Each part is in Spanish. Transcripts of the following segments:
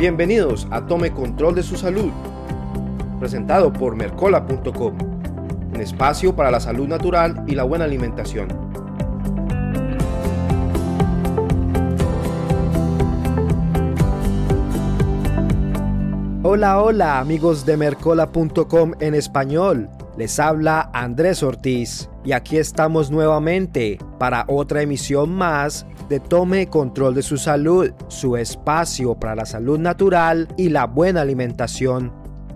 Bienvenidos a Tome Control de su Salud, presentado por Mercola.com, un espacio para la salud natural y la buena alimentación. Hola, hola amigos de Mercola.com en español. Les habla Andrés Ortiz y aquí estamos nuevamente para otra emisión más de Tome Control de su Salud, su espacio para la salud natural y la buena alimentación.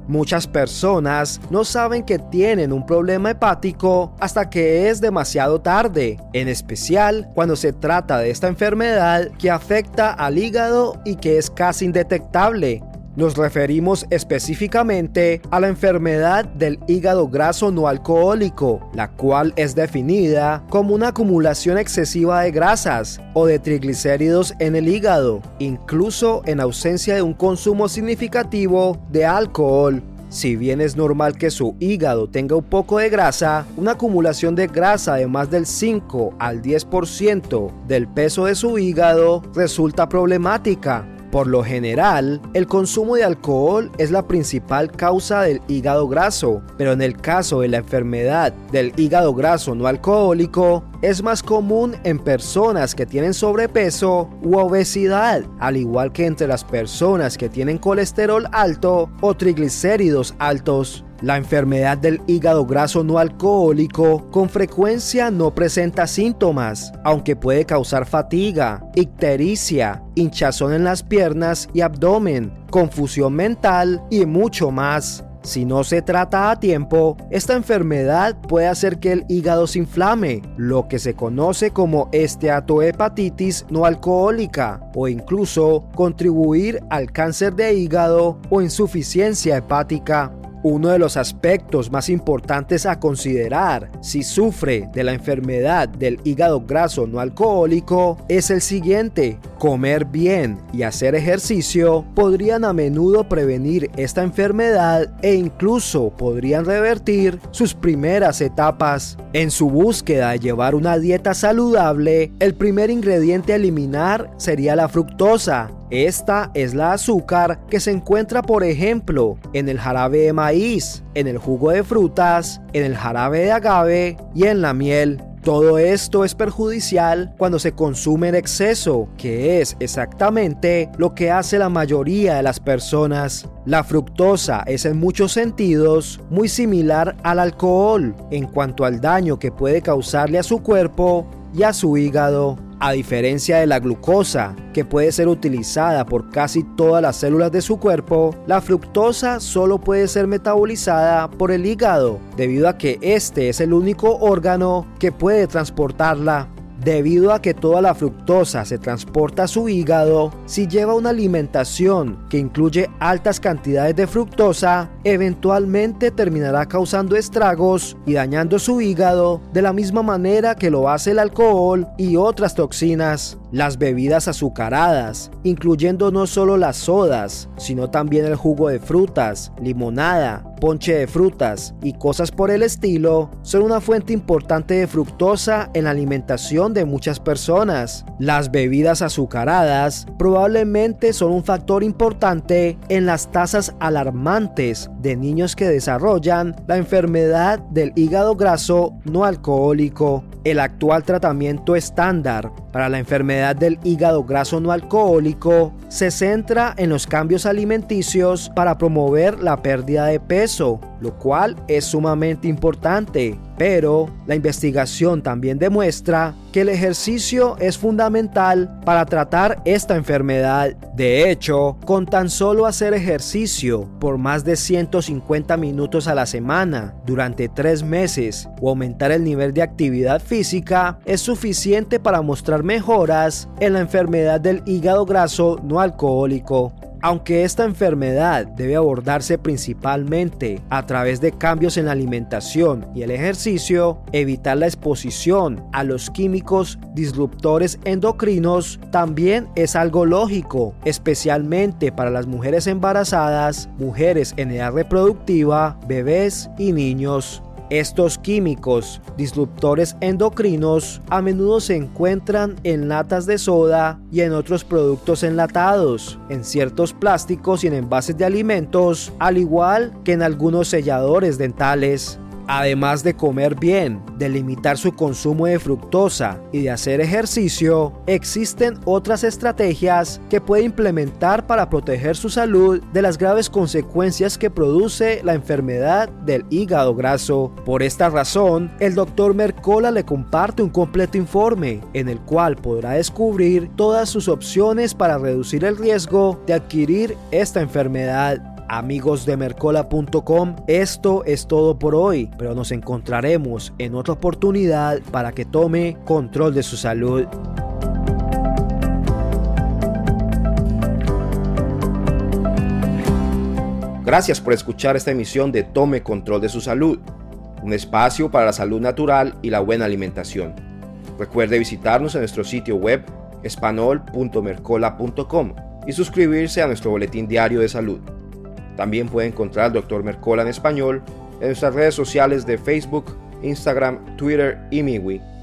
Muchas personas no saben que tienen un problema hepático hasta que es demasiado tarde, en especial cuando se trata de esta enfermedad que afecta al hígado y que es casi indetectable, nos referimos específicamente a la enfermedad del hígado graso no alcohólico, la cual es definida como una acumulación excesiva de grasas o de triglicéridos en el hígado, incluso en ausencia de un consumo significativo de alcohol. Si bien es normal que su hígado tenga un poco de grasa, una acumulación de grasa de más del 5 al 10% del peso de su hígado resulta problemática por lo general, el consumo de alcohol es la principal causa del hígado graso, pero en el caso de la enfermedad del hígado graso no alcohólico, es más común en personas que tienen sobrepeso u obesidad, al igual que entre las personas que tienen colesterol alto o triglicéridos altos. La enfermedad del hígado graso no alcohólico con frecuencia no presenta síntomas, aunque puede causar fatiga, ictericia, hinchazón en las piernas y abdomen, confusión mental y mucho más. Si no se trata a tiempo, esta enfermedad puede hacer que el hígado se inflame, lo que se conoce como esteatohepatitis no alcohólica, o incluso contribuir al cáncer de hígado o insuficiencia hepática. Uno de los aspectos más importantes a considerar si sufre de la enfermedad del hígado graso no alcohólico es el siguiente. Comer bien y hacer ejercicio podrían a menudo prevenir esta enfermedad e incluso podrían revertir sus primeras etapas. En su búsqueda de llevar una dieta saludable, el primer ingrediente a eliminar sería la fructosa, esta es la azúcar que se encuentra, por ejemplo, en el jarabe de maíz, en el jugo de frutas, en el jarabe de agave y en la miel. Todo esto es perjudicial cuando se consume en exceso, que es exactamente lo que hace la mayoría de las personas. La fructosa es en muchos sentidos muy similar al alcohol en cuanto al daño que puede causarle a su cuerpo y a su hígado. A diferencia de la glucosa, que puede ser utilizada por casi todas las células de su cuerpo, la fructosa solo puede ser metabolizada por el hígado, debido a que este es el único órgano que puede transportarla. Debido a que toda la fructosa se transporta a su hígado, si lleva una alimentación que incluye altas cantidades de fructosa, eventualmente terminará causando estragos y dañando su hígado de la misma manera que lo hace el alcohol y otras toxinas. Las bebidas azucaradas, incluyendo no solo las sodas, sino también el jugo de frutas, limonada, ponche de frutas y cosas por el estilo, son una fuente importante de fructosa en la alimentación de muchas personas. Las bebidas azucaradas probablemente son un factor importante en las tasas alarmantes de niños que desarrollan la enfermedad del hígado graso no alcohólico. El actual tratamiento estándar para la enfermedad del hígado graso no alcohólico se centra en los cambios alimenticios para promover la pérdida de peso, lo cual es sumamente importante. Pero la investigación también demuestra que el ejercicio es fundamental para tratar esta enfermedad. De hecho, con tan solo hacer ejercicio por más de 150 minutos a la semana durante tres meses o aumentar el nivel de actividad física es suficiente para mostrar mejoras en la enfermedad del hígado graso no alcohólico. Aunque esta enfermedad debe abordarse principalmente a través de cambios en la alimentación y el ejercicio, evitar la exposición a los químicos disruptores endocrinos también es algo lógico, especialmente para las mujeres embarazadas, mujeres en edad reproductiva, bebés y niños. Estos químicos, disruptores endocrinos, a menudo se encuentran en latas de soda y en otros productos enlatados, en ciertos plásticos y en envases de alimentos, al igual que en algunos selladores dentales. Además de comer bien, de limitar su consumo de fructosa y de hacer ejercicio, existen otras estrategias que puede implementar para proteger su salud de las graves consecuencias que produce la enfermedad del hígado graso. Por esta razón, el doctor Mercola le comparte un completo informe en el cual podrá descubrir todas sus opciones para reducir el riesgo de adquirir esta enfermedad amigos de mercola.com, esto es todo por hoy, pero nos encontraremos en otra oportunidad para que tome control de su salud. Gracias por escuchar esta emisión de Tome Control de su Salud, un espacio para la salud natural y la buena alimentación. Recuerde visitarnos en nuestro sitio web espanol.mercola.com y suscribirse a nuestro boletín diario de salud. También puede encontrar al Dr. Mercola en español en nuestras redes sociales de Facebook, Instagram, Twitter y MiWi